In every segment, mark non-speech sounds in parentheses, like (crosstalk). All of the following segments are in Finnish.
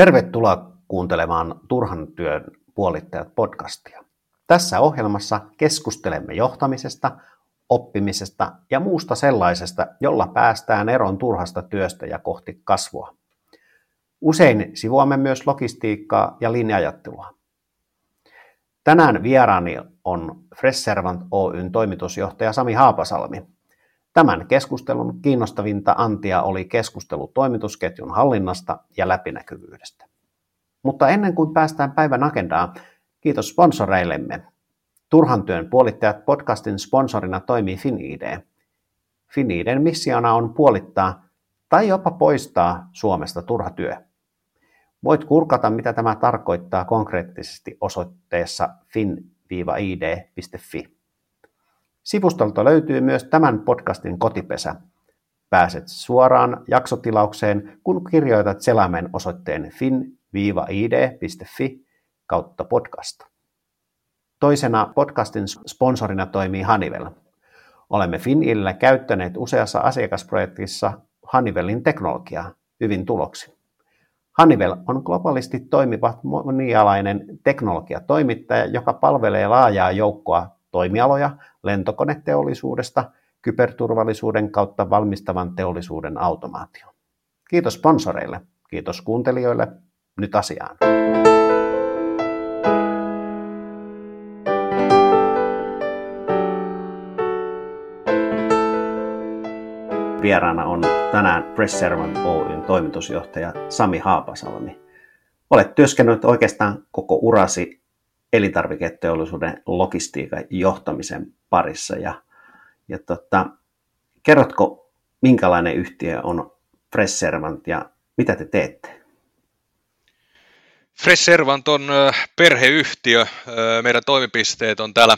Tervetuloa kuuntelemaan Turhan työn puolittajat podcastia. Tässä ohjelmassa keskustelemme johtamisesta, oppimisesta ja muusta sellaisesta, jolla päästään eroon turhasta työstä ja kohti kasvua. Usein sivuamme myös logistiikkaa ja linjajattelua. Tänään vieraani on Fresh Servant Oyn toimitusjohtaja Sami Haapasalmi. Tämän keskustelun kiinnostavinta antia oli keskustelu toimitusketjun hallinnasta ja läpinäkyvyydestä. Mutta ennen kuin päästään päivän agendaan, kiitos sponsoreillemme. Turhan työn puolittajat podcastin sponsorina toimii FinID. FinIDen missiona on puolittaa tai jopa poistaa Suomesta turha työ. Voit kurkata, mitä tämä tarkoittaa konkreettisesti osoitteessa fin-id.fi. Sivustolta löytyy myös tämän podcastin kotipesä. Pääset suoraan jaksotilaukseen, kun kirjoitat selaimen osoitteen fin-id.fi kautta podcast. Toisena podcastin sponsorina toimii Hanivel. Olemme Finillä käyttäneet useassa asiakasprojektissa Hanivelin teknologiaa hyvin tuloksi. Hanivel on globaalisti toimiva monialainen teknologiatoimittaja, joka palvelee laajaa joukkoa toimialoja lentokoneteollisuudesta kyberturvallisuuden kautta valmistavan teollisuuden automaatio. Kiitos sponsoreille, kiitos kuuntelijoille. Nyt asiaan. Vieraana on tänään Press Servant Oyn toimitusjohtaja Sami Haapasalmi. Olet työskennellyt oikeastaan koko urasi elintarviketeollisuuden logistiikan johtamisen parissa. Ja, ja tota, kerrotko, minkälainen yhtiö on Fresh Servant ja mitä te teette? Fresh Servant on perheyhtiö. Meidän toimipisteet on täällä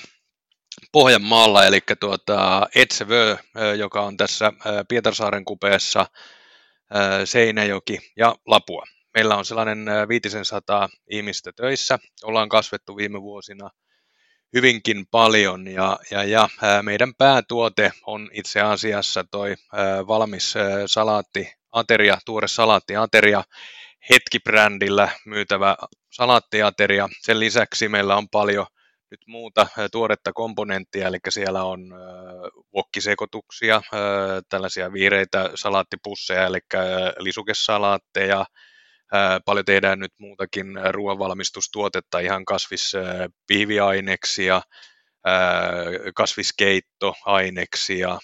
Pohjanmaalla, eli tuota Etsevö, joka on tässä Pietarsaaren kupeessa, Seinäjoki ja Lapua. Meillä on sellainen 500 ihmistä töissä. Ollaan kasvettu viime vuosina hyvinkin paljon ja, ja, ja meidän päätuote on itse asiassa toi valmis salaattiateria, tuore salaattiateria, hetkibrändillä myytävä salaattiateria. Sen lisäksi meillä on paljon nyt muuta tuoretta komponenttia, eli siellä on wokkisekoituksia, tällaisia vihreitä salaattipusseja, eli lisukesalaatteja, Paljon tehdään nyt muutakin ruoanvalmistustuotetta, ihan kasvispihviaineksia, kasviskeittoaineksia.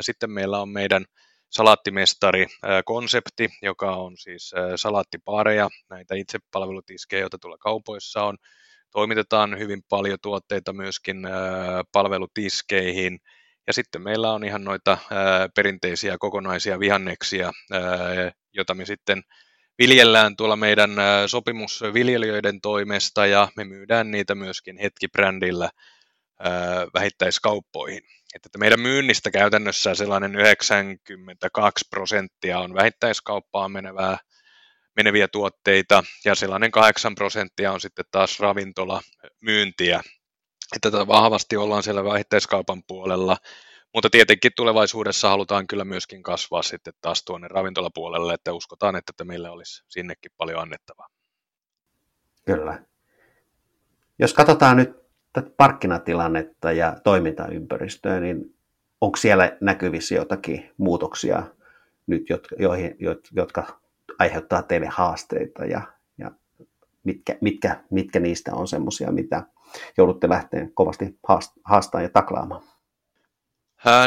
Sitten meillä on meidän salaattimestari-konsepti, joka on siis salaattipaareja, näitä itsepalvelutiskejä, joita tuolla kaupoissa on. Toimitetaan hyvin paljon tuotteita myöskin palvelutiskeihin. Ja sitten meillä on ihan noita perinteisiä kokonaisia vihanneksia, joita me sitten viljellään tuolla meidän sopimusviljelijöiden toimesta ja me myydään niitä myöskin hetkibrändillä vähittäiskauppoihin. Että meidän myynnistä käytännössä sellainen 92 prosenttia on vähittäiskauppaan menevää, meneviä tuotteita ja sellainen 8 prosenttia on sitten taas ravintola myyntiä. Että vahvasti ollaan siellä vähittäiskaupan puolella mutta tietenkin tulevaisuudessa halutaan kyllä myöskin kasvaa sitten taas tuonne ravintolapuolelle, että uskotaan, että meillä olisi sinnekin paljon annettavaa. Kyllä. Jos katsotaan nyt tätä markkinatilannetta ja toimintaympäristöä, niin onko siellä näkyvissä jotakin muutoksia nyt, joihin, jotka aiheuttaa teille haasteita ja, ja mitkä, mitkä, mitkä niistä on semmoisia, mitä joudutte lähteä kovasti haastamaan ja taklaamaan?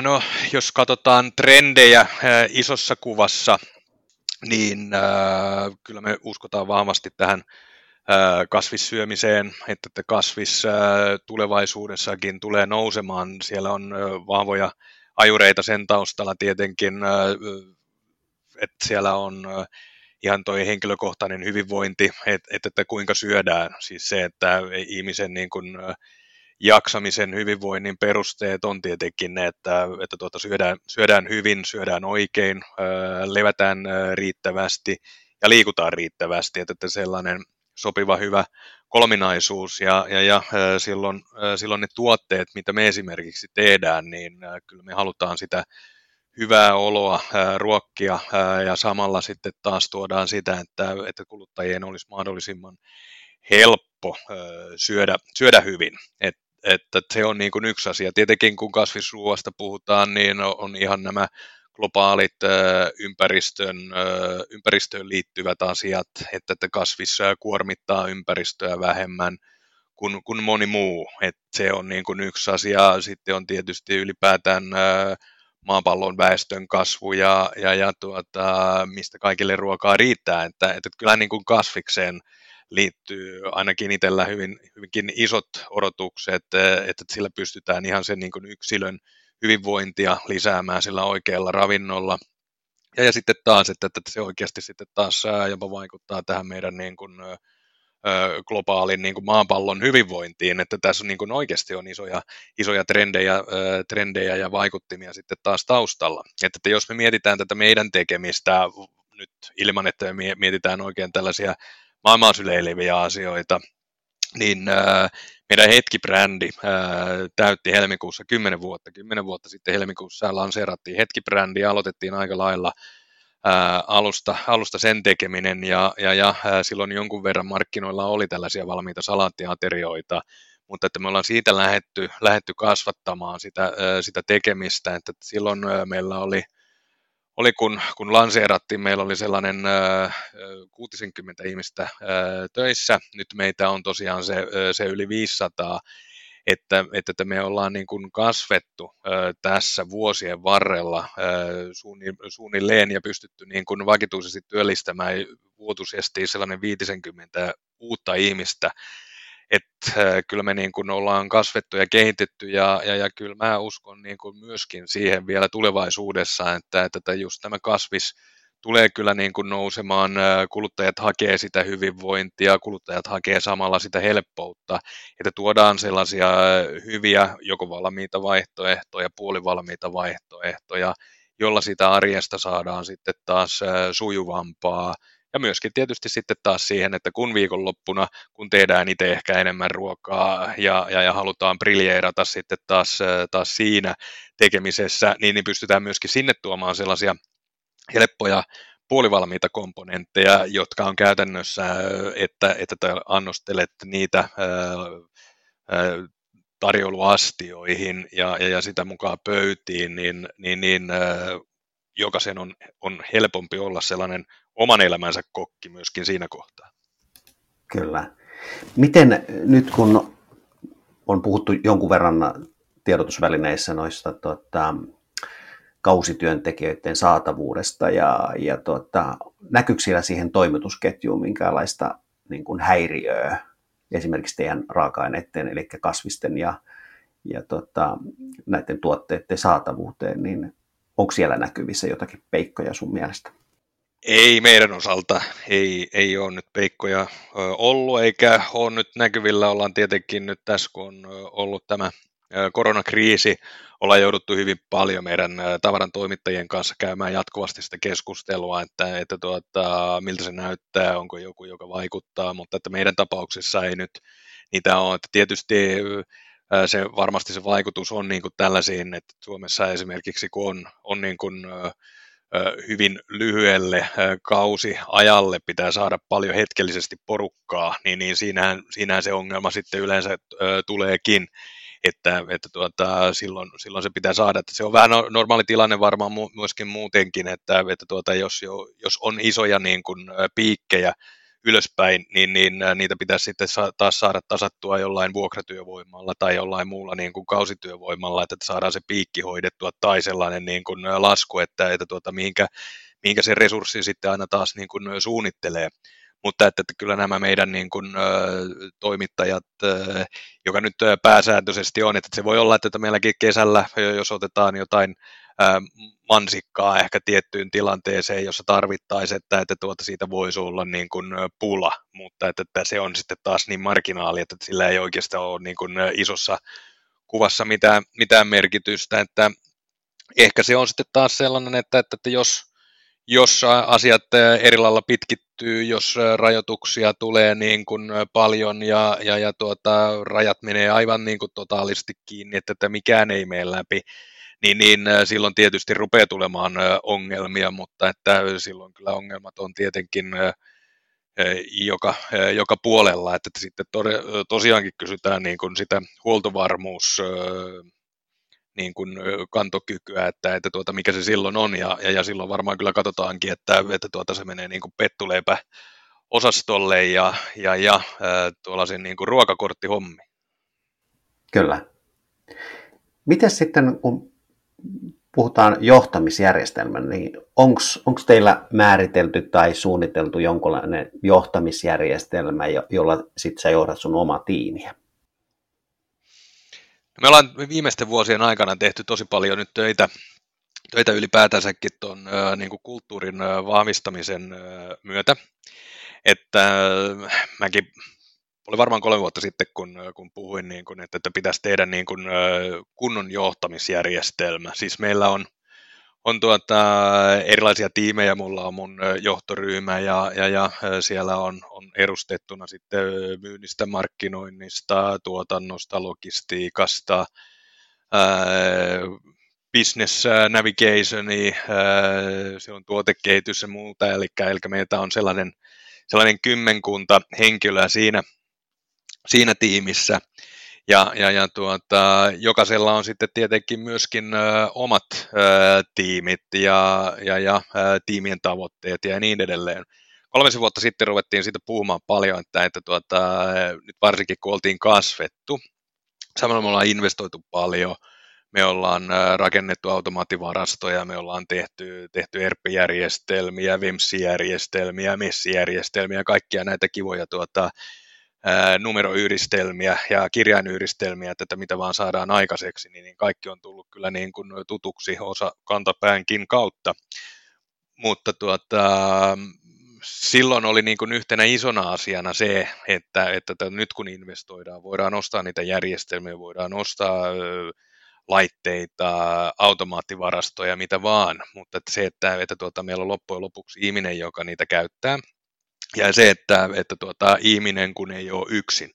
No, jos katsotaan trendejä isossa kuvassa, niin kyllä me uskotaan vahvasti tähän kasvissyömiseen, että kasvis tulevaisuudessakin tulee nousemaan. Siellä on vahvoja ajureita sen taustalla tietenkin, että siellä on ihan toi henkilökohtainen hyvinvointi, että, että kuinka syödään. Siis se, että ihmisen niin kuin, jaksamisen hyvinvoinnin perusteet on tietenkin ne, että, että tuota, syödään, syödään hyvin, syödään oikein, levätään riittävästi ja liikutaan riittävästi, että, että sellainen sopiva hyvä kolminaisuus ja, ja, ja silloin, silloin ne tuotteet, mitä me esimerkiksi tehdään, niin kyllä me halutaan sitä hyvää oloa ää, ruokkia ää, ja samalla sitten taas tuodaan sitä, että, että kuluttajien olisi mahdollisimman helppo ää, syödä, syödä hyvin. Et, että se on niin kuin yksi asia. Tietenkin kun kasvisruoasta puhutaan, niin on ihan nämä globaalit ympäristön, ympäristöön liittyvät asiat, että, että kasvis kuormittaa ympäristöä vähemmän kuin, kuin moni muu. Et se on niin kuin yksi asia. Sitten on tietysti ylipäätään maapallon väestön kasvu ja, ja, ja tuota, mistä kaikille ruokaa riittää. Että, että kyllä niin kuin kasvikseen liittyy ainakin itsellä hyvin, hyvinkin isot odotukset, että sillä pystytään ihan sen niin kuin yksilön hyvinvointia lisäämään sillä oikealla ravinnolla. Ja, ja sitten taas, että, että se oikeasti sitten taas jopa vaikuttaa tähän meidän niin kuin, globaalin niin kuin maapallon hyvinvointiin, että tässä on, niin kuin oikeasti on isoja, isoja trendejä, trendejä ja vaikuttimia sitten taas taustalla. Että, että jos me mietitään tätä meidän tekemistä nyt ilman, että me mietitään oikein tällaisia maailmaa syleileviä asioita, niin äh, meidän Hetki-brändi äh, täytti helmikuussa 10 vuotta. 10 vuotta sitten helmikuussa lanseerattiin Hetki-brändi ja aloitettiin aika lailla äh, alusta, alusta sen tekeminen ja, ja, ja silloin jonkun verran markkinoilla oli tällaisia valmiita salaattiaterioita, mutta että me ollaan siitä lähetty, lähetty kasvattamaan sitä, sitä tekemistä, että silloin meillä oli oli kun, kun lanseerattiin, meillä oli sellainen äh, 60 ihmistä äh, töissä, nyt meitä on tosiaan se, se yli 500, että, että me ollaan niin kuin kasvettu äh, tässä vuosien varrella äh, suunnilleen ja pystytty niin kuin vakituisesti työllistämään. Vuotuisesti sellainen 50 uutta ihmistä, että äh, kyllä me niin kuin ollaan kasvettu ja kehitetty ja, ja, ja kyllä mä uskon niin kuin myöskin siihen vielä tulevaisuudessa, että, että just tämä kasvis tulee kyllä niin kuin nousemaan, äh, kuluttajat hakee sitä hyvinvointia, kuluttajat hakee samalla sitä helppoutta, että tuodaan sellaisia hyviä joko valmiita vaihtoehtoja, puolivalmiita vaihtoehtoja, jolla sitä arjesta saadaan sitten taas äh, sujuvampaa, ja myöskin tietysti sitten taas siihen, että kun viikonloppuna, kun tehdään itse ehkä enemmän ruokaa ja, ja, ja halutaan briljeerata sitten taas, taas siinä tekemisessä, niin, niin pystytään myöskin sinne tuomaan sellaisia helppoja puolivalmiita komponentteja, jotka on käytännössä, että, että annostelet niitä ää, tarjouluastioihin ja, ja, ja sitä mukaan pöytiin, niin, niin, niin jokaisen on, on helpompi olla sellainen oman elämänsä kokki myöskin siinä kohtaa. Kyllä. Miten nyt kun on puhuttu jonkun verran tiedotusvälineissä noista tota, kausityöntekijöiden saatavuudesta ja, ja tota, näkyykö siellä siihen toimitusketjuun minkälaista niin kuin häiriöä esimerkiksi teidän raaka-aineiden, eli kasvisten ja, ja tota, näiden tuotteiden saatavuuteen, niin onko siellä näkyvissä jotakin peikkoja sun mielestä? Ei meidän osalta, ei, ei ole nyt peikkoja ollut, eikä ole nyt näkyvillä. Ollaan tietenkin nyt tässä, kun on ollut tämä koronakriisi, ollaan jouduttu hyvin paljon meidän tavaran toimittajien kanssa käymään jatkuvasti sitä keskustelua, että, että tuota, miltä se näyttää, onko joku, joka vaikuttaa, mutta että meidän tapauksessa ei nyt niitä ole. Että tietysti se, varmasti se vaikutus on niin kuin tällaisiin, että Suomessa esimerkiksi kun on, on niin kuin, hyvin lyhyelle kausiajalle pitää saada paljon hetkellisesti porukkaa, niin, niin siinähän, siinähän se ongelma sitten yleensä tuleekin, että, että tuota, silloin, silloin se pitää saada. Että se on vähän no, normaali tilanne varmaan myöskin muutenkin, että, että tuota, jos, jo, jos on isoja niin kuin, piikkejä ylöspäin, niin, niin niitä pitäisi sitten taas saada tasattua jollain vuokratyövoimalla tai jollain muulla niin kuin kausityövoimalla, että saadaan se piikki hoidettua tai sellainen niin kuin lasku, että, että tuota, mihinkä, mihinkä se resurssi sitten aina taas niin kuin suunnittelee. Mutta että, että kyllä nämä meidän niin kuin, toimittajat, joka nyt pääsääntöisesti on, että se voi olla, että meilläkin kesällä, jos otetaan jotain mansikkaa ehkä tiettyyn tilanteeseen, jossa tarvittaisiin, että, että tuota siitä voisi olla niin kuin pula, mutta että, että se on sitten taas niin marginaali, että sillä ei oikeastaan ole niin kuin isossa kuvassa mitään, mitään merkitystä, että ehkä se on sitten taas sellainen, että, että, että jos, jos asiat eri lailla pitkittyy, jos rajoituksia tulee niin kuin paljon ja, ja, ja tuota, rajat menee aivan niin kuin totaalisesti kiinni, että, että mikään ei mene läpi, niin, niin silloin tietysti rupeaa tulemaan ongelmia, mutta että silloin kyllä ongelmat on tietenkin joka, joka puolella, että sitten tosiaankin kysytään niin kuin sitä huoltovarmuus niin kuin kantokykyä, että, että tuota, mikä se silloin on, ja, ja, ja silloin varmaan kyllä katsotaankin, että, että tuota, se menee niin kuin pettuleipä osastolle ja, ja, ja tuollaisen niin kuin ruokakorttihommi. Kyllä. Miten sitten, kun puhutaan johtamisjärjestelmän, niin onko teillä määritelty tai suunniteltu jonkunlainen johtamisjärjestelmä, jolla sitten sä johdat sun oma tiimiä? Me ollaan viimeisten vuosien aikana tehty tosi paljon nyt töitä, töitä ylipäätänsäkin tuon niin kulttuurin vahvistamisen myötä. Että mäkin oli varmaan kolme vuotta sitten, kun, kun puhuin, niin kun, että, että pitäisi tehdä niin kun, kunnon johtamisjärjestelmä. Siis meillä on, on tuota, erilaisia tiimejä, mulla on mun johtoryhmä ja, ja, ja siellä on, on edustettuna sitten myynnistä, markkinoinnista, tuotannosta, logistiikasta, ää, business navigationi, se on tuotekehitys ja muuta, eli, eli meitä on sellainen, sellainen kymmenkunta henkilöä siinä, siinä tiimissä. Ja, ja, ja tuota, jokaisella on sitten tietenkin myöskin ö, omat ö, tiimit ja, ja, ja ö, tiimien tavoitteet ja niin edelleen. Kolmisen vuotta sitten ruvettiin siitä puhumaan paljon, että, että tuota, nyt varsinkin kun oltiin kasvettu, samalla me ollaan investoitu paljon, me ollaan rakennettu automaattivarastoja, me ollaan tehty, tehty ERP-järjestelmiä, VIMS-järjestelmiä, MES-järjestelmiä, kaikkia näitä kivoja tuota, numeroyhdistelmiä ja kirjainyhdistelmiä, että, että mitä vaan saadaan aikaiseksi, niin, niin kaikki on tullut kyllä niin kuin tutuksi osa kantapäänkin kautta. Mutta tuota, silloin oli niin kuin yhtenä isona asiana se, että, että, nyt kun investoidaan, voidaan ostaa niitä järjestelmiä, voidaan ostaa laitteita, automaattivarastoja, mitä vaan, mutta että se, että, että tuota, meillä on loppujen lopuksi ihminen, joka niitä käyttää, ja se, että, että tuota, ihminen kun ei ole yksin,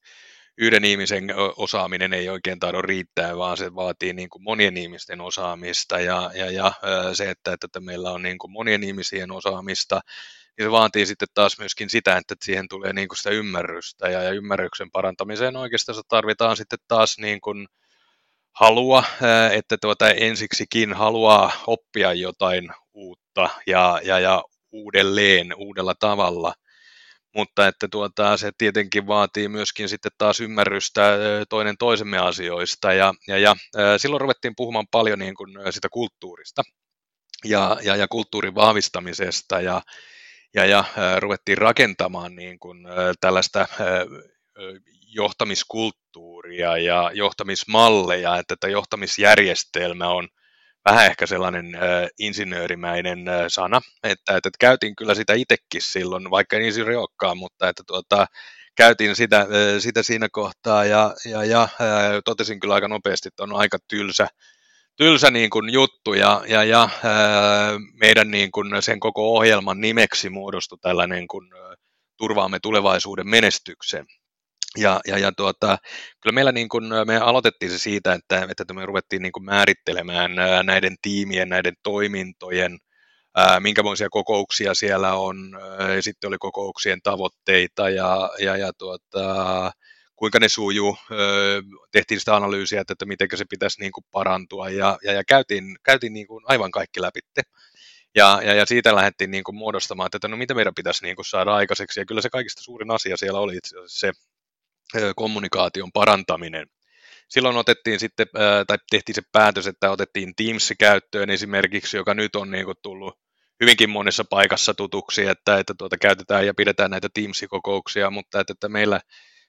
yhden ihmisen osaaminen ei oikein taida riittää, vaan se vaatii niin kuin monien ihmisten osaamista. Ja, ja, ja se, että, että meillä on niin kuin monien ihmisien osaamista, niin se vaatii sitten taas myöskin sitä, että siihen tulee niin kuin sitä ymmärrystä. Ja, ja ymmärryksen parantamiseen oikeastaan tarvitaan sitten taas niin kuin halua, että tuota ensiksikin haluaa oppia jotain uutta ja, ja, ja uudelleen, uudella tavalla – mutta että tuota, se tietenkin vaatii myöskin sitten taas ymmärrystä toinen toisemme asioista. Ja, ja, ja silloin ruvettiin puhumaan paljon niin kuin sitä kulttuurista ja, ja, ja kulttuurin vahvistamisesta. Ja, ja, ja ruvettiin rakentamaan niin kuin tällaista johtamiskulttuuria ja johtamismalleja, että tämä johtamisjärjestelmä on vähän ehkä sellainen äh, insinöörimäinen äh, sana, että, että, että käytin kyllä sitä itsekin silloin, vaikka en insinööri olekaan, mutta että tuota, käytin sitä, äh, sitä siinä kohtaa ja, ja, ja äh, totesin kyllä aika nopeasti, että on aika tylsä, tylsä niin kuin juttu ja, ja, ja äh, meidän niin kuin sen koko ohjelman nimeksi muodostui tällainen kuin äh, turvaamme tulevaisuuden menestyksen. Ja, ja, ja tuota, kyllä meillä niin kuin, me aloitettiin se siitä, että, että me ruvettiin niin kuin määrittelemään näiden tiimien, näiden toimintojen, minkälaisia kokouksia siellä on, ja sitten oli kokouksien tavoitteita ja, ja, ja tuota, kuinka ne sujuu, tehtiin sitä analyysiä, että, että miten se pitäisi niin kuin parantua ja, ja, ja käytiin, käytiin niin kuin aivan kaikki läpi. Ja, ja, ja siitä lähdettiin niin kuin muodostamaan, että no mitä meidän pitäisi niin kuin saada aikaiseksi. Ja kyllä se kaikista suurin asia siellä oli itse asiassa se, kommunikaation parantaminen. Silloin otettiin sitten, tai tehtiin se päätös, että otettiin Teams käyttöön esimerkiksi, joka nyt on niin kuin tullut hyvinkin monessa paikassa tutuksi, että, että tuota, käytetään ja pidetään näitä Teams-kokouksia, mutta että, että meillä,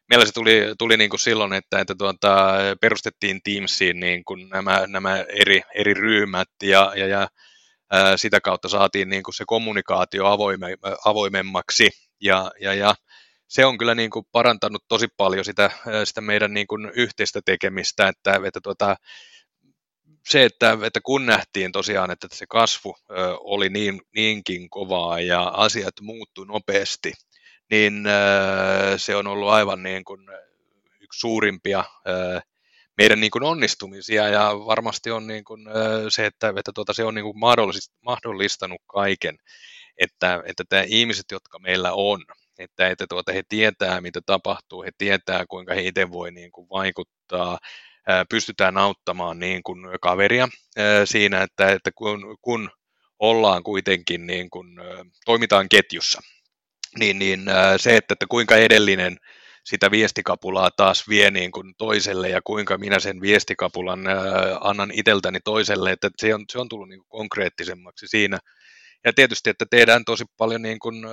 meillä se tuli, tuli niin kuin silloin, että, että tuota, perustettiin Teamsiin niin kuin nämä, nämä eri, eri ryhmät ja, ja, ja sitä kautta saatiin niin kuin se kommunikaatio avoime, avoimemmaksi ja, ja, ja se on kyllä niin kuin parantanut tosi paljon sitä, sitä meidän niin kuin yhteistä tekemistä, että, että tuota, se, että, että kun nähtiin tosiaan, että se kasvu oli niin, niinkin kovaa ja asiat muuttu nopeasti, niin se on ollut aivan niin kuin yksi suurimpia meidän niin kuin onnistumisia ja varmasti on niin kuin, se, että, että tuota, se on niin kuin mahdollistanut kaiken, että, että tämä ihmiset, jotka meillä on, että, että tuota, he tietää, mitä tapahtuu, he tietää, kuinka he itse voi niin kuin vaikuttaa, pystytään auttamaan niin kuin kaveria siinä, että, että kun, kun ollaan kuitenkin, niin kuin, toimitaan ketjussa, niin, niin se, että, että kuinka edellinen sitä viestikapulaa taas vie niin kuin toiselle ja kuinka minä sen viestikapulan annan itseltäni toiselle, että se on, se on tullut niin kuin konkreettisemmaksi siinä. Ja tietysti, että tehdään tosi paljon niin kuin,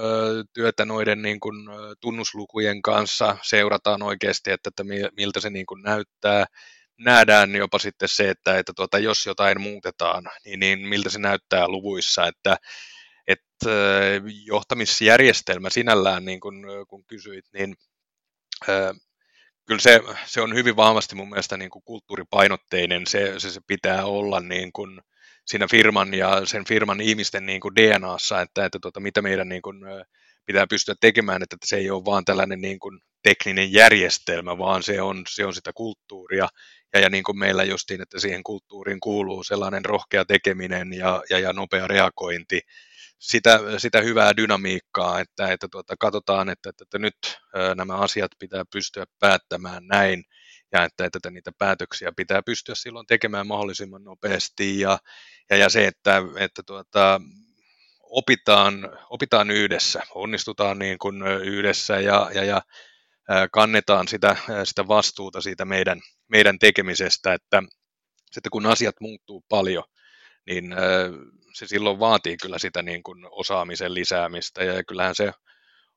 työtä noiden niin kuin, tunnuslukujen kanssa, seurataan oikeasti, että, että miltä se niin kuin näyttää, nähdään jopa sitten se, että, että tuota, jos jotain muutetaan, niin, niin miltä se näyttää luvuissa, että, että johtamisjärjestelmä sinällään, niin kuin, kun kysyit, niin kyllä se, se on hyvin vahvasti mun mielestä niin kuin kulttuuripainotteinen, se, se, se pitää olla niin kuin siinä firman ja sen firman ihmisten niin kuin DNAssa, että, että tuota, mitä meidän niin kuin, pitää pystyä tekemään, että se ei ole vaan tällainen niin kuin tekninen järjestelmä, vaan se on, se on sitä kulttuuria. Ja, ja niin kuin meillä justiin, että siihen kulttuuriin kuuluu sellainen rohkea tekeminen ja, ja, ja nopea reagointi, sitä, sitä hyvää dynamiikkaa, että, että tuota, katsotaan, että, että, että nyt nämä asiat pitää pystyä päättämään näin, ja että, että, niitä päätöksiä pitää pystyä silloin tekemään mahdollisimman nopeasti, ja, ja, ja se, että, että tuota, opitaan, opitaan yhdessä, onnistutaan niin kuin yhdessä ja, ja, ja kannetaan sitä, sitä vastuuta siitä meidän, meidän tekemisestä, että, että kun asiat muuttuu paljon, niin se silloin vaatii kyllä sitä niin kuin osaamisen lisäämistä ja kyllähän se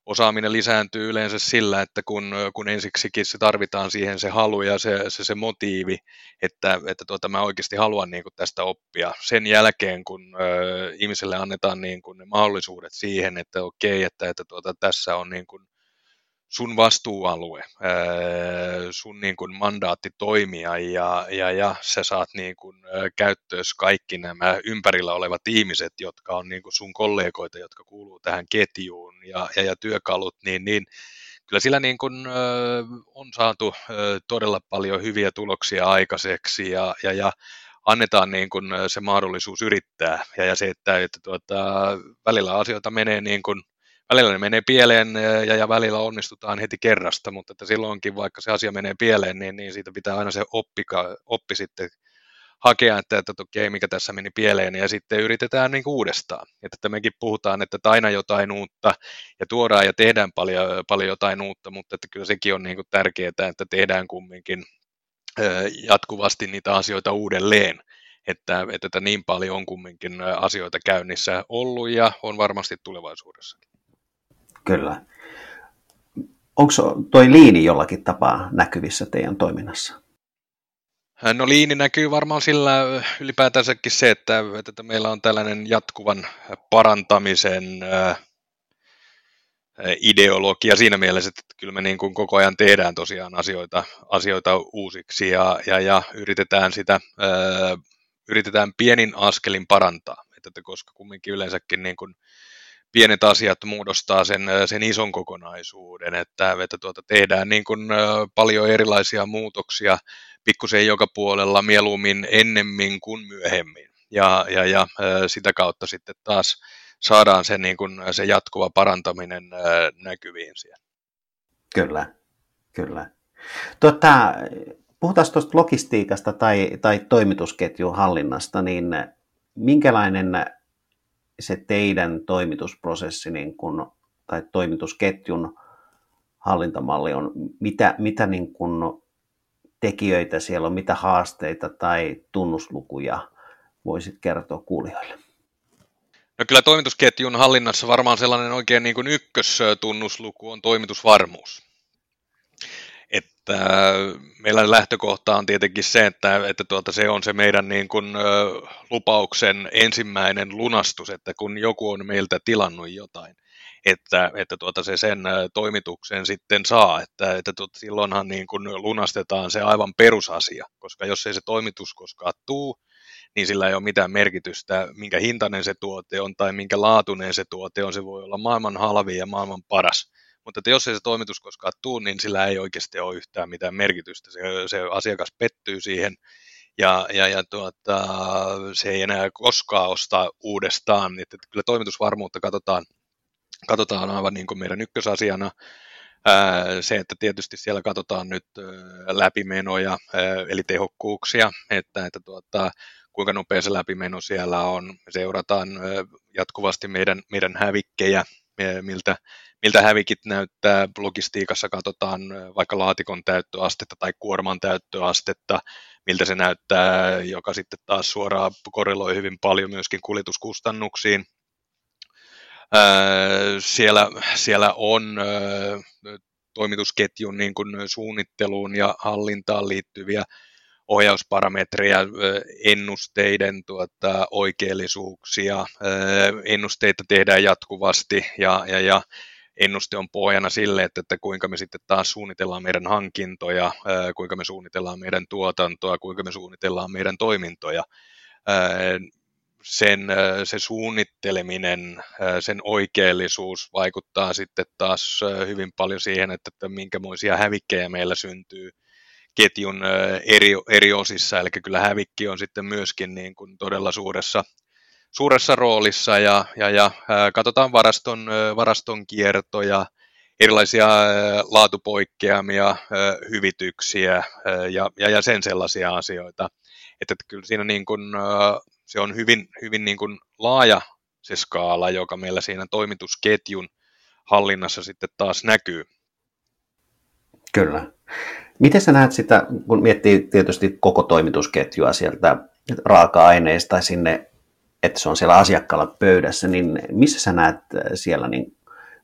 osaaminen lisääntyy yleensä sillä, että kun, kun ensiksikin se tarvitaan siihen se halu ja se, se, se motiivi, että, että tuota, mä oikeasti haluan niin kuin tästä oppia. Sen jälkeen, kun ö, ihmiselle annetaan niin kuin ne mahdollisuudet siihen, että okei, että, että tuota, tässä on niin kuin sun vastuualue, sun niin kuin mandaatti toimia ja, ja, ja sä saat niin kuin käyttöös kaikki nämä ympärillä olevat ihmiset, jotka on niin kuin sun kollegoita, jotka kuuluu tähän ketjuun ja, ja, ja työkalut, niin, niin kyllä sillä niin kuin, on saatu todella paljon hyviä tuloksia aikaiseksi ja, ja, ja annetaan niin kuin se mahdollisuus yrittää. Ja, ja se, että, että tuota, välillä asioita menee niin kuin välillä ne menee pieleen ja, ja välillä onnistutaan heti kerrasta, mutta että silloinkin vaikka se asia menee pieleen, niin, niin siitä pitää aina se oppika, oppi sitten hakea, että, että okei, mikä tässä meni pieleen, ja sitten yritetään niin uudestaan. Että, että mekin puhutaan, että aina jotain uutta, ja tuodaan ja tehdään paljon, paljon jotain uutta, mutta että kyllä sekin on niin kuin tärkeää, että tehdään kumminkin jatkuvasti niitä asioita uudelleen, että, että niin paljon on kumminkin asioita käynnissä ollut ja on varmasti tulevaisuudessakin. Kyllä. Onko toi liini jollakin tapaa näkyvissä teidän toiminnassa? No liini näkyy varmaan sillä ylipäätänsäkin se, että, että meillä on tällainen jatkuvan parantamisen ideologia siinä mielessä, että kyllä me niin kuin koko ajan tehdään tosiaan asioita, asioita uusiksi ja, ja, ja yritetään sitä yritetään pienin askelin parantaa, että koska kumminkin yleensäkin niin kuin pienet asiat muodostaa sen, sen ison kokonaisuuden, että, että tuota, tehdään niin kuin paljon erilaisia muutoksia pikkusen joka puolella mieluummin ennemmin kuin myöhemmin. Ja, ja, ja sitä kautta sitten taas saadaan se, niin kuin, se jatkuva parantaminen näkyviin siellä. Kyllä, kyllä. Tuota, puhutaan tuosta logistiikasta tai, tai toimitusketjun hallinnasta, niin minkälainen se teidän toimitusprosessi niin kun, tai toimitusketjun hallintamalli on, mitä, mitä niin kun tekijöitä siellä on, mitä haasteita tai tunnuslukuja voisit kertoa kuulijoille? No kyllä toimitusketjun hallinnassa varmaan sellainen oikein niin kuin ykköstunnusluku on toimitusvarmuus. Että meillä lähtökohta on tietenkin se, että, että tuota, se on se meidän niin kuin, lupauksen ensimmäinen lunastus, että kun joku on meiltä tilannut jotain, että, että tuota, se sen toimituksen sitten saa, että, että tuota, silloinhan niin kuin lunastetaan se aivan perusasia, koska jos ei se toimitus koskaan tuu, niin sillä ei ole mitään merkitystä, minkä hintainen se tuote on tai minkä laatuinen se tuote on. Se voi olla maailman halvin ja maailman paras, mutta että jos ei se toimitus koskaan tuu, niin sillä ei oikeasti ole yhtään mitään merkitystä. Se, se asiakas pettyy siihen ja, ja, ja tuota, se ei enää koskaan ostaa uudestaan. Että, että kyllä toimitusvarmuutta katsotaan, katsotaan aivan niin kuin meidän ykkösasiana. Se, että tietysti siellä katsotaan nyt läpimenoja, eli tehokkuuksia, että, että tuota, kuinka nopea se läpimeno siellä on. Seurataan jatkuvasti meidän, meidän hävikkejä, miltä, miltä hävikit näyttää. Logistiikassa katsotaan vaikka laatikon täyttöastetta tai kuorman täyttöastetta, miltä se näyttää, joka sitten taas suoraan korreloi hyvin paljon myöskin kuljetuskustannuksiin. Siellä, siellä on toimitusketjun niin kuin suunnitteluun ja hallintaan liittyviä ohjausparametreja, ennusteiden tuota, oikeellisuuksia, ennusteita tehdään jatkuvasti ja, ja, ja ennuste on pohjana sille, että, että kuinka me sitten taas suunnitellaan meidän hankintoja, kuinka me suunnitellaan meidän tuotantoa, kuinka me suunnitellaan meidän toimintoja. Sen, se suunnitteleminen, sen oikeellisuus vaikuttaa sitten taas hyvin paljon siihen, että, että minkämoisia hävikkejä meillä syntyy ketjun eri, eri osissa, eli kyllä hävikki on sitten myöskin niin kuin todella suuressa, suuressa roolissa ja, ja, ja katsotaan varaston, varaston kiertoja, erilaisia laatupoikkeamia, hyvityksiä ja, ja, ja sen sellaisia asioita. Että, kyllä siinä niin kuin, se on hyvin, hyvin niin kuin laaja se skaala, joka meillä siinä toimitusketjun hallinnassa sitten taas näkyy. Kyllä. Miten sä näet sitä, kun miettii tietysti koko toimitusketjua sieltä raaka-aineista sinne, että se on siellä asiakkaalla pöydässä, niin missä sä näet äh, siellä niin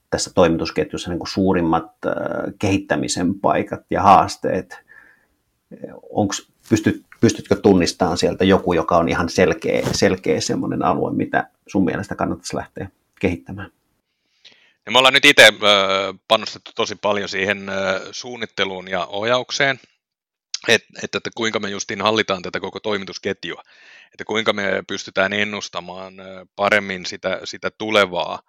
tässä toimitusketjussa niin suurimmat äh, kehittämisen paikat ja haasteet? Onks, pystyt, pystytkö tunnistamaan sieltä joku, joka on ihan selkeä, selkeä semmoinen alue, mitä sun mielestä kannattaisi lähteä kehittämään? Ja me ollaan nyt itse panostettu tosi paljon siihen suunnitteluun ja ohjaukseen, että, että, että kuinka me justiin hallitaan tätä koko toimitusketjua, että kuinka me pystytään ennustamaan paremmin sitä, sitä tulevaa,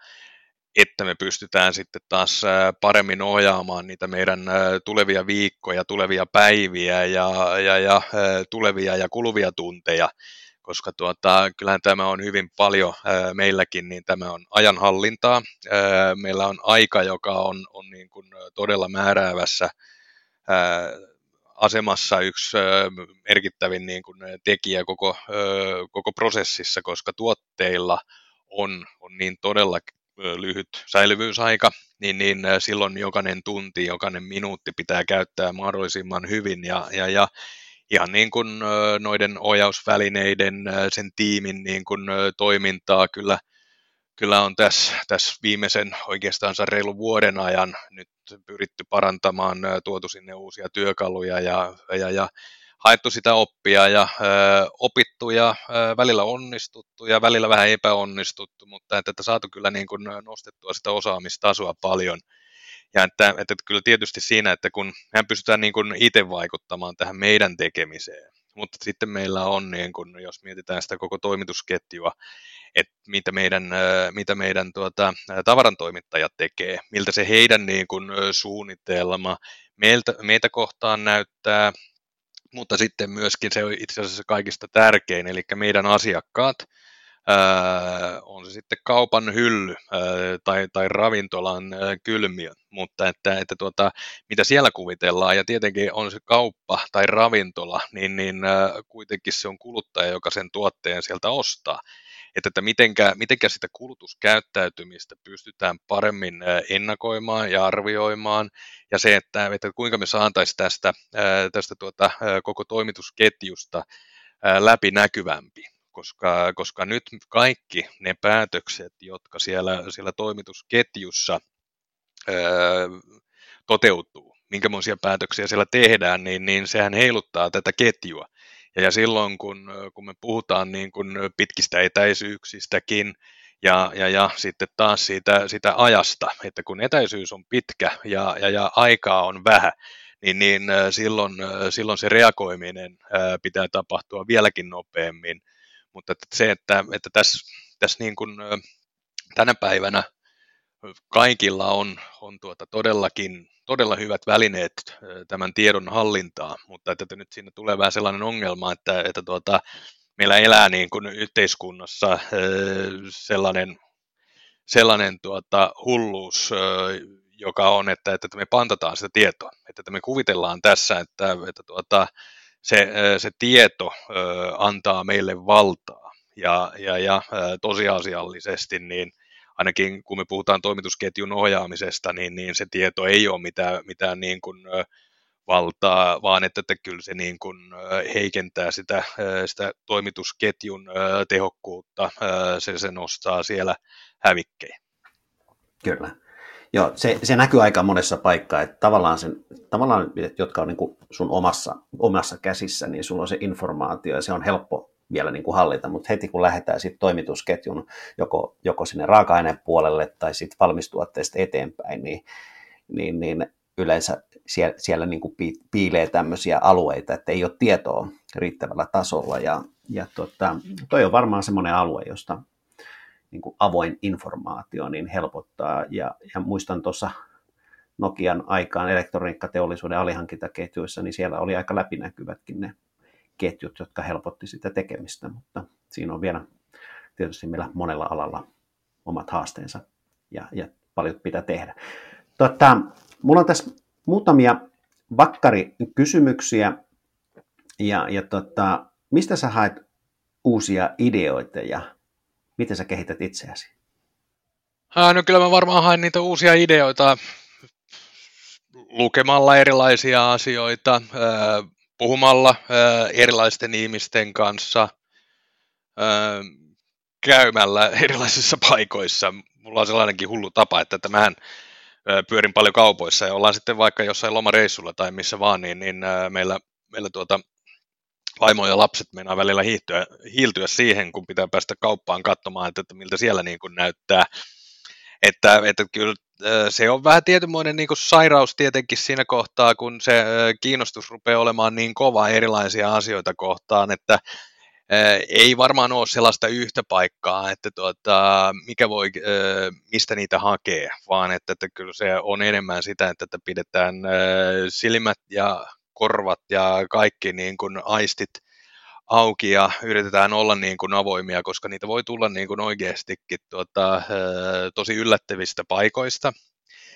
että me pystytään sitten taas paremmin ohjaamaan niitä meidän tulevia viikkoja, tulevia päiviä ja, ja, ja tulevia ja kuluvia tunteja, koska tuota, kyllähän tämä on hyvin paljon meilläkin, niin tämä on ajanhallintaa. Meillä on aika, joka on, on niin kuin todella määräävässä ää, asemassa yksi merkittävin niin kuin tekijä koko, koko prosessissa, koska tuotteilla on, on niin todella lyhyt säilyvyysaika, niin, niin silloin jokainen tunti, jokainen minuutti pitää käyttää mahdollisimman hyvin ja, ja, ja ihan niin kuin noiden ohjausvälineiden, sen tiimin niin kuin toimintaa kyllä, kyllä on tässä, tässä viimeisen oikeastaan reilun vuoden ajan nyt pyritty parantamaan, tuotu sinne uusia työkaluja ja, ja, ja haettu sitä oppia ja ö, opittu ja ö, välillä onnistuttu ja välillä vähän epäonnistuttu, mutta että, että saatu kyllä niin kuin nostettua sitä osaamistasoa paljon – ja että, että kyllä tietysti siinä, että kun hän pystytään niin kuin itse vaikuttamaan tähän meidän tekemiseen, mutta sitten meillä on, niin kun, jos mietitään sitä koko toimitusketjua, että mitä meidän, mitä meidän tuota, tavarantoimittajat tekee, miltä se heidän niin kun, suunnitelma meiltä, meitä kohtaan näyttää, mutta sitten myöskin se on itse asiassa kaikista tärkein, eli meidän asiakkaat, Öö, on se sitten kaupan hylly öö, tai, tai ravintolan öö, kylmiö, mutta että, että tuota, mitä siellä kuvitellaan, ja tietenkin on se kauppa tai ravintola, niin, niin öö, kuitenkin se on kuluttaja, joka sen tuotteen sieltä ostaa. Että, että mitenkä, mitenkä sitä kulutuskäyttäytymistä pystytään paremmin ennakoimaan ja arvioimaan, ja se, että, että kuinka me saataisiin tästä, tästä tuota, koko toimitusketjusta läpinäkyvämpi koska, koska nyt kaikki ne päätökset, jotka siellä, siellä toimitusketjussa öö, toteutuu, minkälaisia päätöksiä siellä tehdään, niin, niin sehän heiluttaa tätä ketjua. Ja, silloin, kun, kun me puhutaan niin kun pitkistä etäisyyksistäkin, ja, ja, ja sitten taas siitä, siitä ajasta, että kun etäisyys on pitkä ja, ja, ja aikaa on vähän, niin, niin silloin, silloin se reagoiminen pitää tapahtua vieläkin nopeammin. Mutta että se, että, että tässä, tässä niin kuin, tänä päivänä kaikilla on, on tuota todellakin todella hyvät välineet tämän tiedon hallintaa, mutta että nyt siinä tulee vähän sellainen ongelma, että, että tuota, meillä elää niin kuin yhteiskunnassa sellainen, sellainen tuota, hulluus, joka on, että, että me pantataan sitä tietoa, että me kuvitellaan tässä, että, että tuota, se, se tieto antaa meille valtaa. Ja, ja, ja tosiasiallisesti niin ainakin kun me puhutaan toimitusketjun ohjaamisesta, niin, niin se tieto ei ole mitään, mitään niin kuin, valtaa, vaan että, että kyllä se niin kuin heikentää sitä, sitä toimitusketjun tehokkuutta, se, se nostaa siellä hävikkejä. Kyllä. Joo, se, se näkyy aika monessa paikkaa, että tavallaan, sen, tavallaan jotka on niin kuin sun omassa, omassa käsissä, niin sulla on se informaatio ja se on helppo vielä niin kuin hallita, mutta heti kun lähdetään sitten toimitusketjun joko, joko sinne raaka-aineen puolelle tai sitten valmistuotteista eteenpäin, niin, niin, niin yleensä siellä, siellä niin kuin piilee tämmöisiä alueita, että ei ole tietoa riittävällä tasolla. Ja, ja tota, toi on varmaan semmoinen alue, josta niin kuin avoin informaatio niin helpottaa. Ja, ja muistan tuossa Nokian aikaan elektroniikkateollisuuden alihankintaketjuissa, niin siellä oli aika läpinäkyvätkin ne ketjut, jotka helpotti sitä tekemistä, mutta siinä on vielä tietysti meillä monella alalla omat haasteensa ja, ja paljon pitää tehdä. Tota, mulla on tässä muutamia vakkari-kysymyksiä ja, ja tota, mistä sä haet uusia ideoita ja miten sä kehität itseäsi? No kyllä mä varmaan haen niitä uusia ideoita lukemalla erilaisia asioita, puhumalla erilaisten ihmisten kanssa, käymällä erilaisissa paikoissa. Mulla on sellainenkin hullu tapa, että tämähän pyörin paljon kaupoissa ja ollaan sitten vaikka jossain lomareissulla tai missä vaan, niin, niin meillä, meillä tuota, vaimo ja lapset meinaa välillä hiihtyä, hiiltyä siihen, kun pitää päästä kauppaan katsomaan, että, että miltä siellä niin kuin näyttää. Että, että kyllä se on vähän tietynmoinen niin kuin sairaus tietenkin siinä kohtaa, kun se kiinnostus rupeaa olemaan niin kova erilaisia asioita kohtaan, että ei varmaan ole sellaista yhtä paikkaa, että tuota, mikä voi, mistä niitä hakee, vaan että, että kyllä se on enemmän sitä, että, pidetään silmät ja korvat ja kaikki niin kuin aistit auki ja yritetään olla niin kuin avoimia, koska niitä voi tulla niin kuin oikeastikin tuota, tosi yllättävistä paikoista.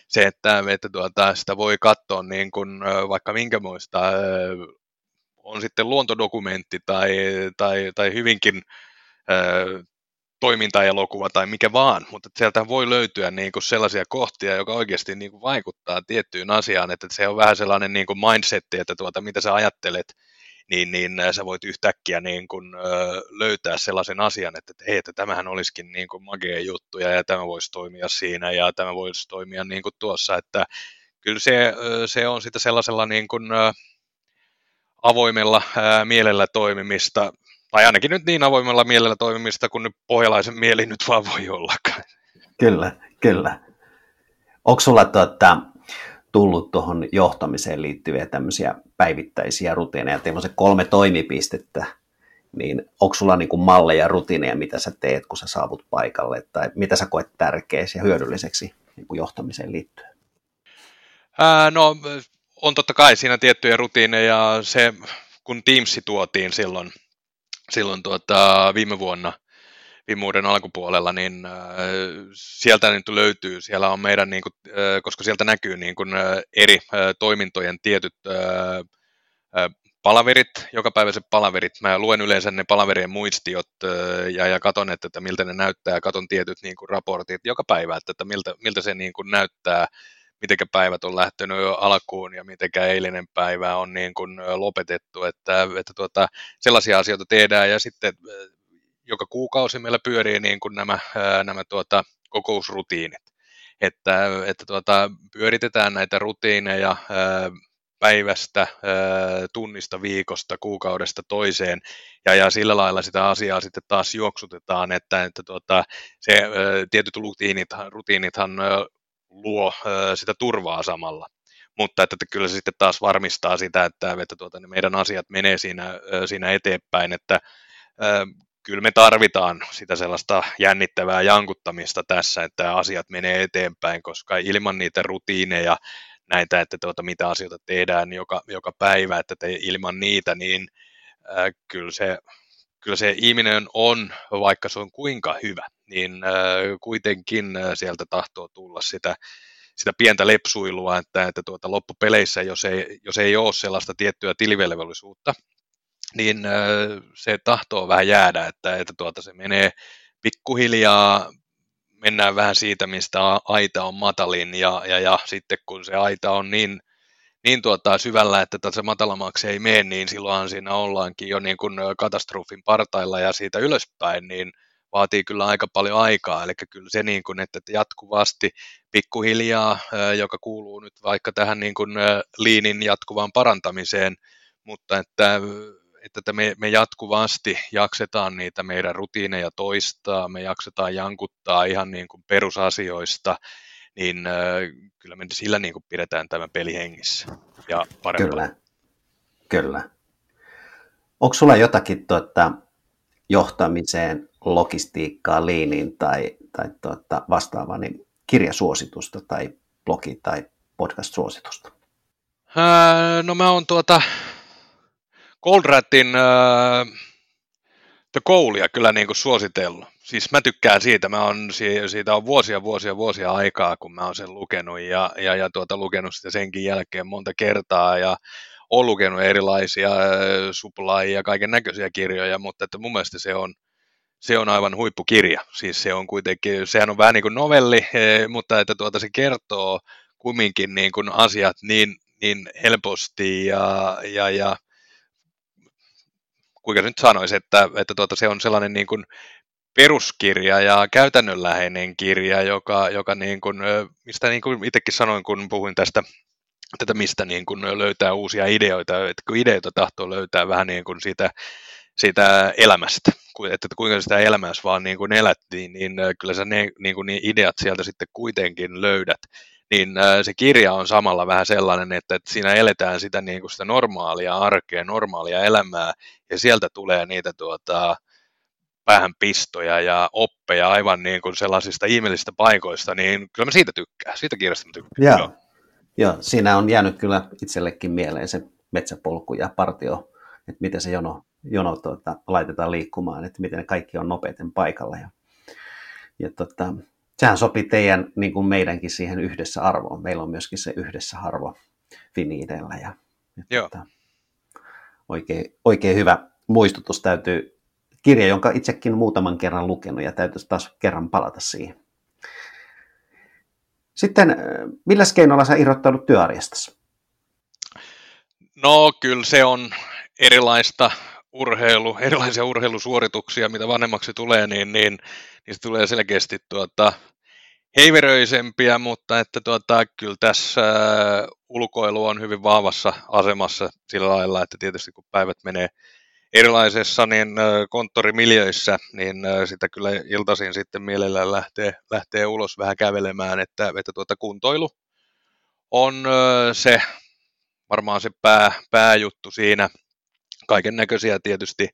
Se, että, että tuota, sitä voi katsoa niin kuin, vaikka minkä muista, on sitten luontodokumentti tai, tai, tai hyvinkin toimintaelokuva tai mikä vaan, mutta sieltä voi löytyä niin kuin sellaisia kohtia, joka oikeasti niin kuin vaikuttaa tiettyyn asiaan, että se on vähän sellainen niin kuin mindsetti, että tuota, mitä sä ajattelet, niin, niin sä voit yhtäkkiä niin kuin, ö, löytää sellaisen asian, että, että hei, että tämähän olisikin niin kuin magea juttu ja, tämä voisi toimia siinä ja tämä voisi toimia niin kuin tuossa, että kyllä se, se on sitä sellaisella niin kuin, ö, avoimella mielellä toimimista, tai ainakin nyt niin avoimella mielellä toimimista, kun nyt pohjalaisen mieli nyt vaan voi ollakaan. Kyllä, kyllä. Onko sulla tuota, tullut tuohon johtamiseen liittyviä tämmöisiä päivittäisiä rutiineja? Teillä on se kolme toimipistettä, niin onko sulla niin kuin malleja, rutiineja, mitä sä teet, kun sä saavut paikalle, tai mitä sä koet tärkeäksi ja hyödylliseksi niin kuin johtamiseen liittyen? Ää, no, on totta kai siinä tiettyjä rutiineja. Se, kun Teamsi tuotiin silloin silloin tuota, viime vuonna, viime vuoden alkupuolella, niin äh, sieltä nyt löytyy, siellä on meidän, niin kuin, äh, koska sieltä näkyy niin kuin, äh, eri toimintojen tietyt palaverit, jokapäiväiset palaverit. Mä luen yleensä ne palaverien muistiot ja, ja katon, että, että miltä ne näyttää, katon tietyt niin kuin, raportit joka päivä, että, että miltä, miltä se niin kuin, näyttää miten päivät on lähtenyt jo alkuun ja miten eilinen päivä on niin kuin lopetettu, että, että tuota, sellaisia asioita tehdään ja sitten joka kuukausi meillä pyörii niin kuin nämä, nämä tuota, kokousrutiinit, että, että tuota, pyöritetään näitä rutiineja päivästä, tunnista, viikosta, kuukaudesta toiseen, ja, ja sillä lailla sitä asiaa sitten taas juoksutetaan, että, että tuota, se tietyt rutiinit, rutiinithan luo sitä turvaa samalla. Mutta että, että kyllä se sitten taas varmistaa sitä, että, että tuota, ne meidän asiat menee siinä, siinä eteenpäin, että kyllä me tarvitaan sitä sellaista jännittävää jankuttamista tässä, että asiat menee eteenpäin, koska ilman niitä rutiineja, näitä, että tuota, mitä asioita tehdään joka, joka päivä, että te, ilman niitä, niin äh, kyllä, se, kyllä se ihminen on, vaikka se on kuinka hyvä, niin äh, kuitenkin äh, sieltä tahtoo tulla sitä, sitä pientä lepsuilua, että, että tuota, loppupeleissä, jos ei, jos ei ole sellaista tiettyä tilivelvollisuutta, niin se tahtoo vähän jäädä, että, että tuota, se menee pikkuhiljaa, mennään vähän siitä, mistä aita on matalin, ja, ja, ja sitten kun se aita on niin, niin tuota, syvällä, että se matalammaksi ei mene, niin silloinhan siinä ollaankin jo niin kuin katastrofin partailla ja siitä ylöspäin, niin vaatii kyllä aika paljon aikaa, eli kyllä se niin kuin, että jatkuvasti pikkuhiljaa, joka kuuluu nyt vaikka tähän niin kuin liinin jatkuvaan parantamiseen, mutta että että me, me jatkuvasti jaksetaan niitä meidän rutiineja toistaa, me jaksetaan jankuttaa ihan niin kuin perusasioista, niin äh, kyllä me sillä niin kuin pidetään tämä peli hengissä ja parempaa. Kyllä, kyllä. Onko sulla jotakin tuota, johtamiseen, logistiikkaa, liiniin tai, tai tuota, vastaavaa niin kirjasuositusta tai blogi- tai podcast-suositusta? Öö, no mä oon tuota, Goldratin äh, The Goalia kyllä niin kuin suositellut. Siis mä tykkään siitä, mä on, siitä on vuosia, vuosia, vuosia aikaa, kun mä oon sen lukenut ja, ja, ja tuota, lukenut sitä senkin jälkeen monta kertaa ja olen lukenut erilaisia äh, suplai ja kaiken näköisiä kirjoja, mutta että mun mielestä se on, se on aivan huippukirja. Siis se on kuitenkin, sehän on vähän niin kuin novelli, eh, mutta että tuota, se kertoo kumminkin niin kuin asiat niin, niin helposti ja, ja, ja kuinka nyt sanoisi, että, että tuota, se on sellainen niin kuin peruskirja ja käytännönläheinen kirja, joka, joka niin kuin, mistä niin kuin itsekin sanoin, kun puhuin tästä, tätä mistä niin kuin löytää uusia ideoita, että kun ideoita tahtoo löytää vähän niin kuin siitä, siitä elämästä, että kuinka sitä elämässä vaan niin kuin elättiin, niin kyllä sä ne niin, kuin niin ideat sieltä sitten kuitenkin löydät niin se kirja on samalla vähän sellainen, että, että siinä eletään sitä, niin kuin sitä normaalia arkea, normaalia elämää, ja sieltä tulee niitä tuota, päähänpistoja ja oppeja aivan niin kuin sellaisista ihmeellisistä paikoista, niin kyllä mä siitä tykkään, siitä kirjasta mä tykkään. Joo. Joo, siinä on jäänyt kyllä itsellekin mieleen se metsäpolku ja partio, että miten se jono, jono tuota, laitetaan liikkumaan, että miten ne kaikki on nopeiten paikalla. Ja, ja tuota, sehän sopii teidän, niin kuin meidänkin siihen yhdessä arvoon. Meillä on myöskin se yhdessä arvo Finiidellä. Ja, ja Tota, oikein, oikein hyvä muistutus täytyy, kirja, jonka itsekin muutaman kerran lukenut ja täytyisi taas kerran palata siihen. Sitten, millä keinoilla sä irrottaudut työarjestasi? No kyllä se on erilaista urheilu, erilaisia urheilusuorituksia, mitä vanhemmaksi tulee, niin, niin, niin se tulee selkeästi tuota, heiveröisempiä, mutta että tuota, kyllä tässä äh, ulkoilu on hyvin vahvassa asemassa sillä lailla, että tietysti kun päivät menee erilaisessa niin äh, konttorimiljöissä, niin äh, sitä kyllä iltaisin sitten mielellään lähtee, lähtee ulos vähän kävelemään, että, että tuota kuntoilu on se varmaan se pää, pääjuttu siinä. Kaiken näköisiä tietysti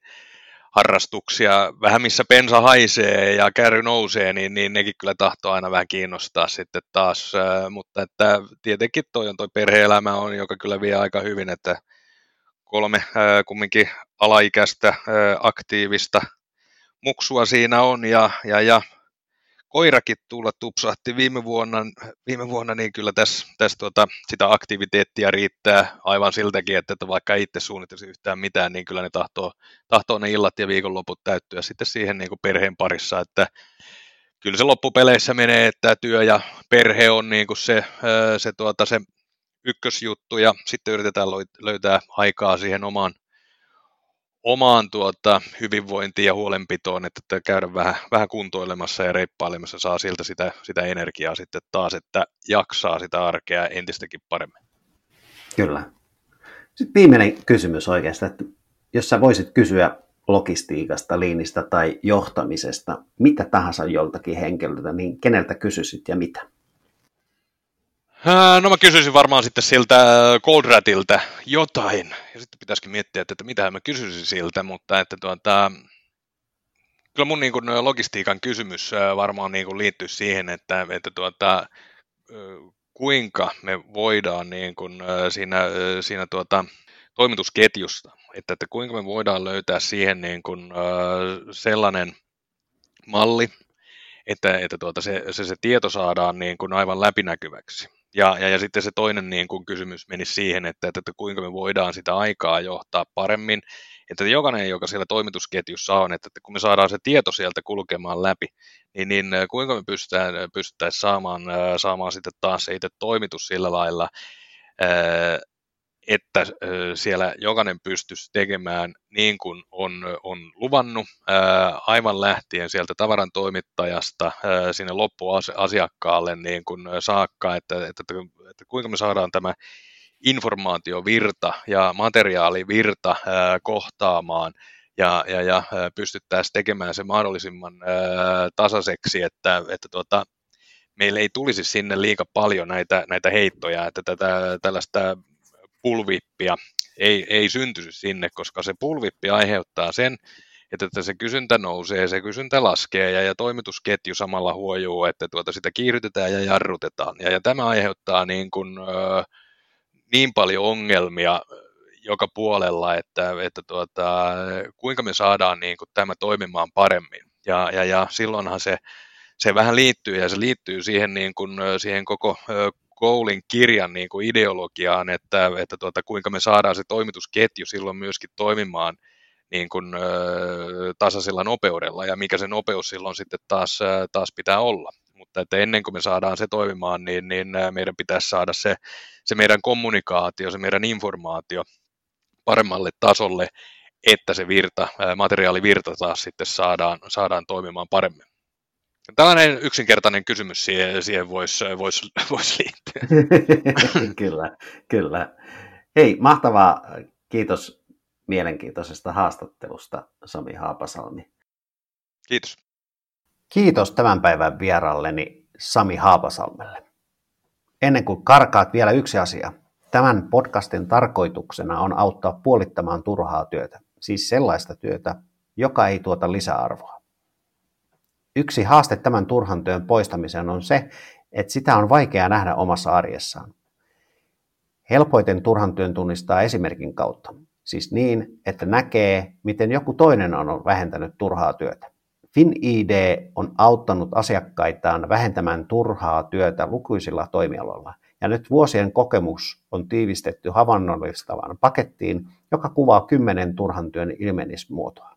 harrastuksia, vähän missä pensa haisee ja kärry nousee, niin, niin nekin kyllä tahtoo aina vähän kiinnostaa sitten taas, mutta että tietenkin toi on toi perhe-elämä on, joka kyllä vie aika hyvin, että kolme kumminkin alaikäistä aktiivista muksua siinä on ja, ja, ja koirakin tulla tupsahti. Viime vuonna, viime vuonna niin kyllä tässä, tässä tuota, sitä aktiviteettia riittää aivan siltäkin, että, että vaikka itse suunnittelisi yhtään mitään, niin kyllä ne tahtoo, tahtoo ne illat ja viikonloput täyttyä sitten siihen niin kuin perheen parissa, että kyllä se loppupeleissä menee, että työ ja perhe on niin kuin se, se, tuota, se ykkösjuttu ja sitten yritetään löytää aikaa siihen omaan, omaan tuota, hyvinvointiin ja huolenpitoon, että käydä vähän, vähän kuntoilemassa ja reippailemassa, saa siltä sitä, sitä energiaa sitten taas, että jaksaa sitä arkea entistäkin paremmin. Kyllä. Sitten viimeinen kysymys oikeastaan, että jos sä voisit kysyä logistiikasta, liinistä tai johtamisesta, mitä tahansa joltakin henkilöltä, niin keneltä kysyisit ja mitä? No mä kysyisin varmaan sitten siltä Goldratiltä jotain. Ja sitten pitäisikin miettiä, että, että mitä mä kysyisin siltä, mutta että tuota, Kyllä mun niin kuin, logistiikan kysymys varmaan niin kuin, liittyy siihen, että, että tuota, kuinka me voidaan niin kuin, siinä, siinä tuota, toimitusketjusta, että, että kuinka me voidaan löytää siihen niin kuin, sellainen malli, että, että tuota, se, se, se tieto saadaan niin kuin aivan läpinäkyväksi. Ja, ja, ja sitten se toinen niin kuin kysymys meni siihen, että, että, että kuinka me voidaan sitä aikaa johtaa paremmin, että jokainen, joka siellä toimitusketjussa on, että, että kun me saadaan se tieto sieltä kulkemaan läpi, niin, niin kuinka me pystytään, pystyttäisiin saamaan, saamaan sitten taas se itse toimitus sillä lailla, että siellä jokainen pystyisi tekemään niin kuin on, on luvannut aivan lähtien sieltä tavaran toimittajasta sinne loppuasiakkaalle niin kuin saakka, että, että, että, kuinka me saadaan tämä informaatiovirta ja materiaalivirta kohtaamaan ja, ja, ja pystyttäisiin tekemään se mahdollisimman tasaiseksi, että, että tuota, meillä ei tulisi sinne liika paljon näitä, näitä heittoja, että tätä, tällaista pulvippia ei, ei syntyisi sinne, koska se pulvippi aiheuttaa sen, että se kysyntä nousee, se kysyntä laskee ja, ja toimitusketju samalla huojuu, että tuota sitä kiihdytetään ja jarrutetaan. Ja, ja tämä aiheuttaa niin, kuin, niin paljon ongelmia joka puolella, että, että tuota, kuinka me saadaan niin kuin, tämä toimimaan paremmin. Ja, ja, ja silloinhan se, se vähän liittyy ja se liittyy siihen, niin kuin, siihen koko Goulin kirjan niin kuin ideologiaan, että, että tuota, kuinka me saadaan se toimitusketju silloin myöskin toimimaan niin kuin, ö, tasaisella nopeudella ja mikä se nopeus silloin sitten taas, taas pitää olla. Mutta että ennen kuin me saadaan se toimimaan, niin, niin meidän pitäisi saada se, se meidän kommunikaatio, se meidän informaatio paremmalle tasolle, että se virta, materiaalivirta taas sitten saadaan, saadaan toimimaan paremmin. Tällainen yksinkertainen kysymys siihen, siihen voisi vois, vois liittyä. (laughs) kyllä, kyllä. Hei, mahtavaa. Kiitos mielenkiintoisesta haastattelusta, Sami Haapasalmi. Kiitos. Kiitos tämän päivän vieralleni Sami Haapasalmelle. Ennen kuin karkaat vielä yksi asia. Tämän podcastin tarkoituksena on auttaa puolittamaan turhaa työtä, siis sellaista työtä, joka ei tuota lisäarvoa. Yksi haaste tämän turhan työn poistamiseen on se, että sitä on vaikea nähdä omassa arjessaan. Helpoiten turhan työn tunnistaa esimerkin kautta, siis niin, että näkee, miten joku toinen on vähentänyt turhaa työtä. FinID on auttanut asiakkaitaan vähentämään turhaa työtä lukuisilla toimialoilla, ja nyt vuosien kokemus on tiivistetty havainnollistavaan pakettiin, joka kuvaa kymmenen turhan työn ilmenismuotoa.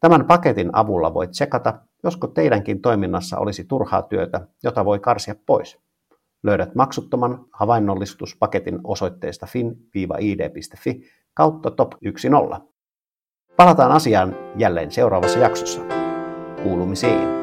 Tämän paketin avulla voit tsekata, josko teidänkin toiminnassa olisi turhaa työtä, jota voi karsia pois. Löydät maksuttoman havainnollistuspaketin osoitteesta fin-id.fi kautta top 10. Palataan asiaan jälleen seuraavassa jaksossa. Kuulumisiin.